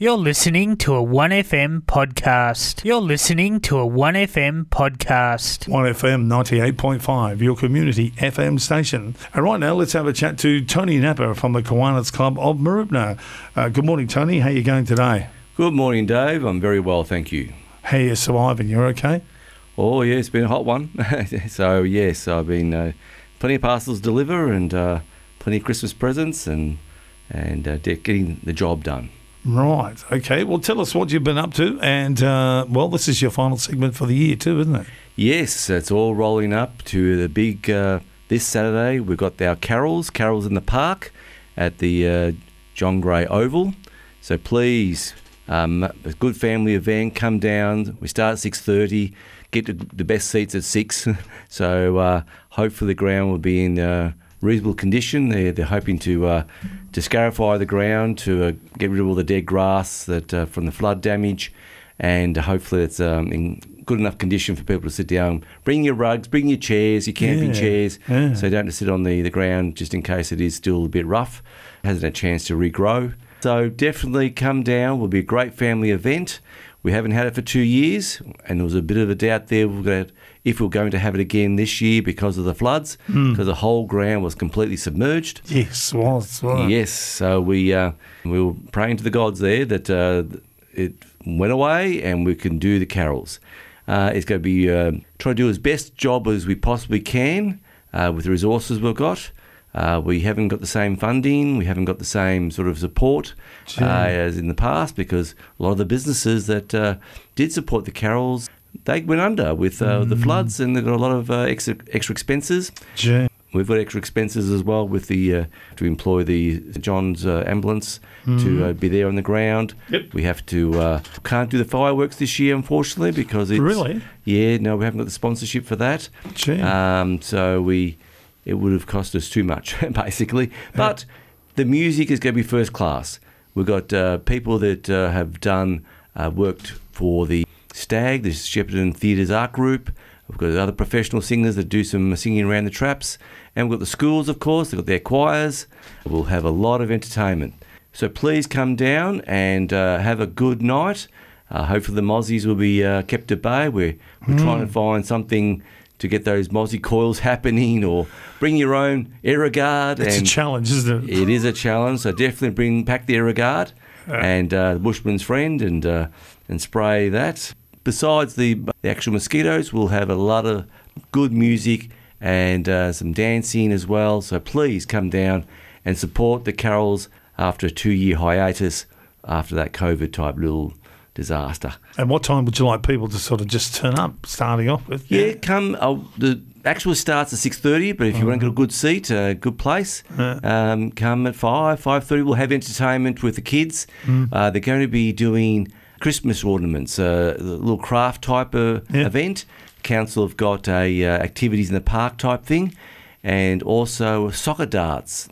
You're listening to a 1FM podcast. You're listening to a 1FM podcast. 1FM 98.5, your community FM station. And right now, let's have a chat to Tony Napper from the Kiwanis Club of Mooroopna. Uh, good morning, Tony. How are you going today? Good morning, Dave. I'm very well, thank you. How are you surviving? You're okay? Oh, yeah, it's been a hot one. so, yes, I've been uh, plenty of parcels to deliver and uh, plenty of Christmas presents and, and uh, getting the job done. Right. Okay. Well, tell us what you've been up to. And, uh, well, this is your final segment for the year, too, isn't it? Yes, it's all rolling up to the big. Uh, this Saturday, we've got our carols, carols in the park at the uh, John Gray Oval. So please, um, a good family event. Come down. We start at six thirty. Get the, best seats at six. so uh, hopefully the ground will be in uh, reasonable condition. They're, they're hoping to uh, to scarify the ground to uh, get rid of all the dead grass that uh, from the flood damage, and hopefully it's um, in good enough condition for people to sit down. Bring your rugs, bring your chairs, your camping Yeah, chairs, yeah. so don't sit on the, the ground just in case it is still a bit rough. Hasn't had a chance to regrow. So definitely come down. Will be a great family event. We haven't had it for two years, and there was a bit of a doubt there to, if we we're going to have it again this year because of the floods, Hmm. because the whole ground was completely submerged. Yes, was. was. Yes, so we uh, we were praying to the gods there that uh, it went away and we can do the carols. Uh, it's going to be uh, try to do as best job as we possibly can uh, with the resources we've got. Uh, we haven't got the same funding, we haven't got the same sort of support uh, as in the past because a lot of the businesses that uh, did support the carols they went under with uh, the floods and they've got a lot of uh, extra, extra expenses. Gee. We've got extra expenses as well with the uh, to employ the John's uh, ambulance to uh, be there on the ground. Yep. We have to uh, can't do the fireworks this year unfortunately because it's Really? yeah no we haven't got the sponsorship for that. Um, so we it would have cost us too much basically. But the music is going to be first class. We've got uh, people that uh, have done uh, worked for the Stag, the Shepparton Theatres Art Group. We've got other professional singers that do some singing around the traps, and we've got the schools, of course. They've got their choirs. We'll have a lot of entertainment. So please come down and uh, have a good night. Uh, hopefully the mozzies will be uh, kept at bay. We're, we're trying to find something to get those mozzie coils happening, or bring your own Aerogard. it's a and challenge, isn't it? it is a challenge, so definitely bring pack the Aerogard and uh, the Bushman's friend and uh, and spray that. Besides the, the actual mosquitoes, we'll have a lot of good music and uh, some dancing as well. So please come down and support the carols after a two-year hiatus after that COVID type little disaster. And what time would you like people to sort of just turn up, starting off with? Yeah, come. Uh, the actual starts at six thirty, but if you want to get a good seat, a good place, um, come at five, five thirty. We'll have entertainment with the kids. Uh, they're going to be doing Christmas ornaments, uh, a little craft type of Yeah. event. Council have got a uh, activities in the park type thing, and also soccer darts.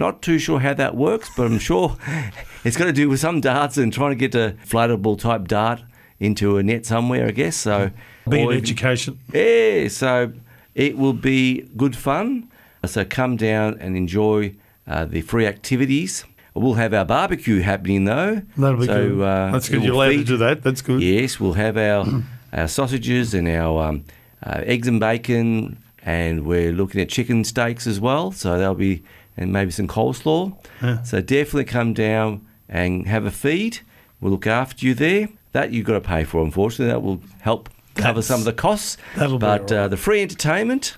Not too sure how that works, but I'm sure it's got to do with some darts and trying to get a floatable type dart into a net somewhere, I guess. So, Be an education. yeah, so it will be good fun. So come down and enjoy uh, the free activities. We'll have our barbecue happening though. That'll be so, good. Uh, That's good. You're allowed to do that. That's good. Yes, we'll have our our sausages and our um, uh, eggs and bacon, and we're looking at chicken steaks as well. So they'll be and maybe some coleslaw. Yeah. So definitely come down and have a feed. We'll look after you there. That you've got to pay for, unfortunately. That will help cover That's- some of the costs. but right. uh, the free entertainment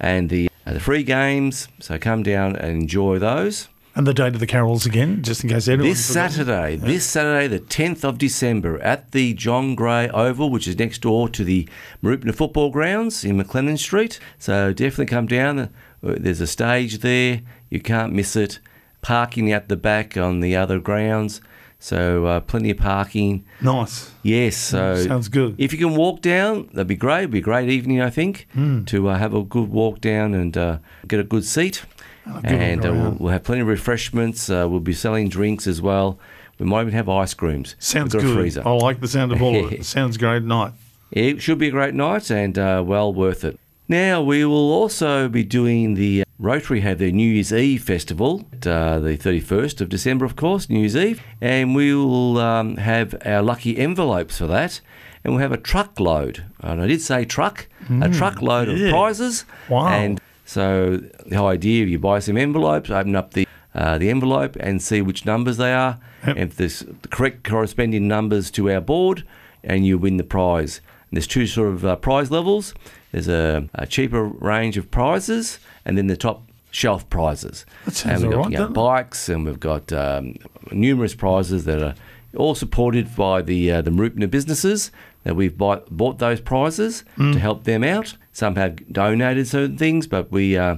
and the uh, the free games. So come down and enjoy those. And the date of the carols again, just in case anyone. This. Saturday, this Saturday, the 10th of December, at the John Gray Oval, which is next door to the Mooroopna Football Grounds in McLennan Street. So definitely come down. Uh, There's a stage there. You can't miss it. Parking out the back on the other grounds. So uh, plenty of parking. Nice. Yes. So Sounds good. if you can walk down, that'd be great. It'd be a great evening, I think, Hmm. to uh, have a good walk down and uh, get a good seat. good and uh, we'll, we'll have plenty of refreshments. Uh, we'll be selling drinks as well. We might even have ice creams. Sounds good. I like the sound of all of it. Sounds great night. It should be a great night and uh, well worth it. Now, we will also be doing the Rotary have their New Year's Eve festival, uh, the 31st of December, of course, New Year's Eve, and we will um, have our lucky envelopes for that. And we'll have a truckload, and I did say truck, a truckload yeah. of prizes. Wow. And so the idea, is you buy some envelopes, open up the uh, the envelope and see which numbers they are, Yep. and if there's the correct corresponding numbers to our board, and you win the prize. There's two sort of uh, prize levels. There's a, a cheaper range of prizes, and then the top shelf prizes. That sounds and we've got alright, you know, bikes, and we've got um, numerous prizes that are all supported by the uh, the Mooroopna businesses that we've bought, bought those prizes Mm. to help them out. Some have donated certain things, but we uh,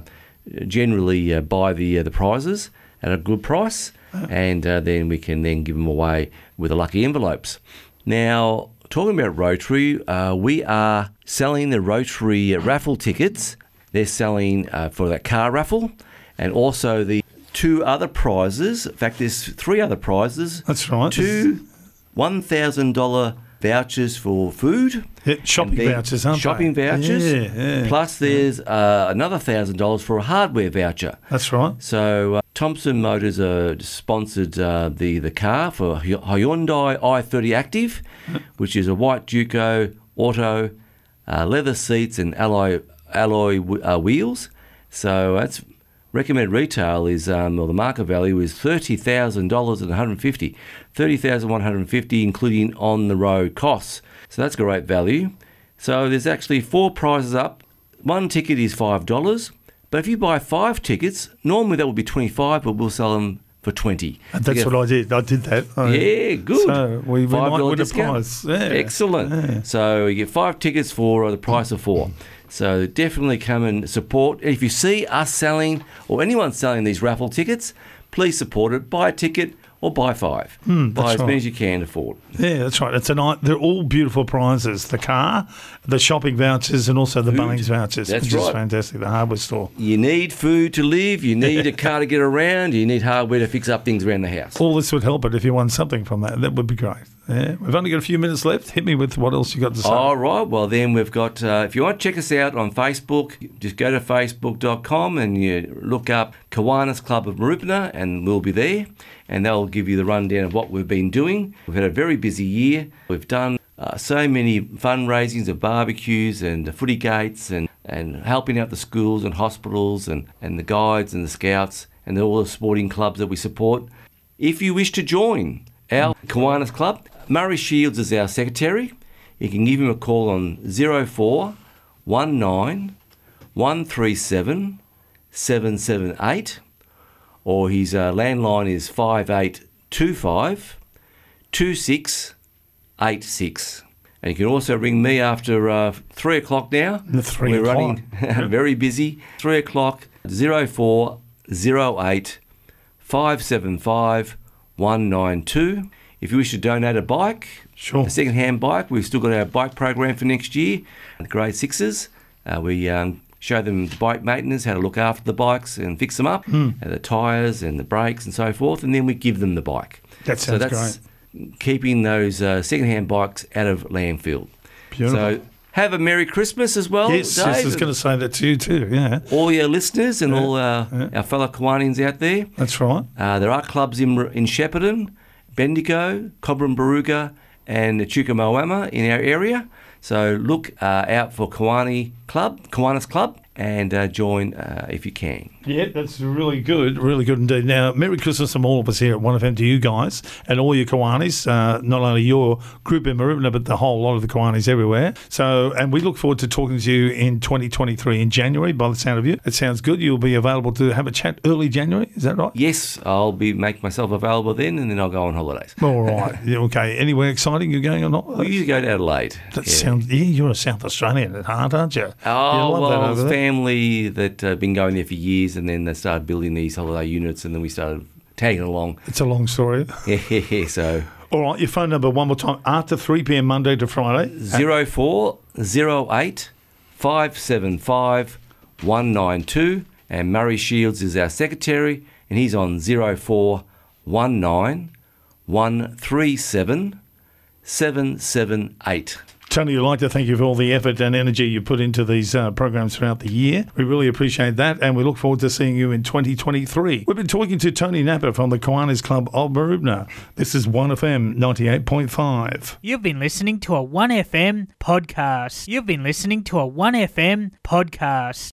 generally uh, buy the uh, the prizes at a good price, and uh, then we can then give them away with the lucky envelopes. Now, talking about Rotary, uh, we are selling the Rotary raffle tickets. They're selling uh, for that car raffle, and also the two other prizes. In fact, there's three other prizes. That's right. Two one thousand dollar vouchers for food. Shopping vouchers, aren't shopping they? vouchers. Yeah, yeah. Plus, there's uh, another thousand dollars for a hardware voucher. That's right. So uh, Thompson Motors uh, sponsored uh, the the car for Hyundai i30 Active, which is a white Duco auto, uh, leather seats and alloy alloy uh, wheels. So that's recommended retail is um, or the market value is thirty thousand dollars and one hundred fifty, thirty thousand one hundred fifty, including on the road costs. So that's great value. So there's actually four prizes up. One ticket is five dollars, but if you buy five tickets, normally that would be twenty five, but we'll sell them for twenty. And that's what I did. I did that. I- Yeah, good. So we, we $5 win a discount. prize. Yeah. Excellent. Yeah. So you get five tickets for the price of four. So definitely come and support. If you see us selling or anyone selling these raffle tickets, please support it. Buy a ticket or buy five. buy Hmm, that's as right. many as you can afford. Yeah, that's right. It's a night. They're all beautiful prizes: the car, the shopping vouchers, and also the Food. Bunnings vouchers, That's which is right. fantastic. The hardware store. You need food to live. You need a car to get around. You need hardware to fix up things around the house. All this would help it if you won something from that. That would be great. Yeah, we've only got a few minutes left. Hit me with what else you got to say. All right. Well, then we've got. Uh, if you want to check us out on Facebook, just go to facebook.com and you look up Kiwanis Club of Mooroopna, and we'll be there. And they'll give you the rundown of what we've been doing. We've had a very busy year. We've done uh, so many fundraisings of barbecues and footy gates and, and helping out the schools and hospitals and, and the guides and the scouts and all the sporting clubs that we support. If you wish to join our Kiwanis Club, Murray Shields is our secretary. You can give him a call on 04 19 137 778 or his uh, landline is 5825 2686. And you can also ring me after uh, 3 o'clock now. The three We're o'clock. running very busy. 3 o'clock 0408 575 192. If you wish to donate a bike, Sure. a second-hand bike, we've still got our bike program for next year. The grade sixes, uh, we um, show them bike maintenance, how to look after the bikes and fix them up, and the tyres and the brakes and so forth, and then we give them the bike. That sounds so that's keeping those uh, second-hand bikes out of landfill. Beautiful. So have a Merry Christmas as well, yes, yes, I was going to say that to you too. Yeah, all your listeners and Yeah, all our, yeah. our fellow Kiwanians out there. that's right. Uh, there are clubs in in Shepparton, Bendigo, Cobram Barooga, and Chukamoama in our area. So look uh, out for Kiwani Club, Kiwanis Club, and uh, join uh, if you can. Yeah, that's really good, really good indeed. Now, Merry Christmas from all of us here at 1FM to you guys and all your Kiwanis, uh, not only your group in Mooroopna, but the whole lot of the Kiwanis everywhere. So, and we look forward to talking to you in 2023 in January by the sound of you. It sounds good. You'll be available to have a chat early January, is that right? Yes, I'll be make myself available then, and then I'll go on holidays. All right. Yeah, okay. Anywhere exciting you're going or not? We usually go to Adelaide. That Yeah. sounds, yeah, you're a South Australian at heart, aren't you? Oh, you love well, that it's over there. family that uh, been going there for years, and then they started building these holiday units, and then we started tagging along. It's a long story. yeah, so. All right, your phone number one more time after 3 p.m. Monday to Friday. 0408 575 192. And Murray Shields is our secretary, and he's on 0419 137 778. Tony, I'd like to thank you for all the effort and energy you put into these uh, programs throughout the year. We really appreciate that, and we look forward to seeing you in 2023. We've been talking to Tony Napper from the Kiwanis Club of Mooroopna. This is 1FM 98.5. You've been listening to a 1FM podcast. You've been listening to a 1FM podcast.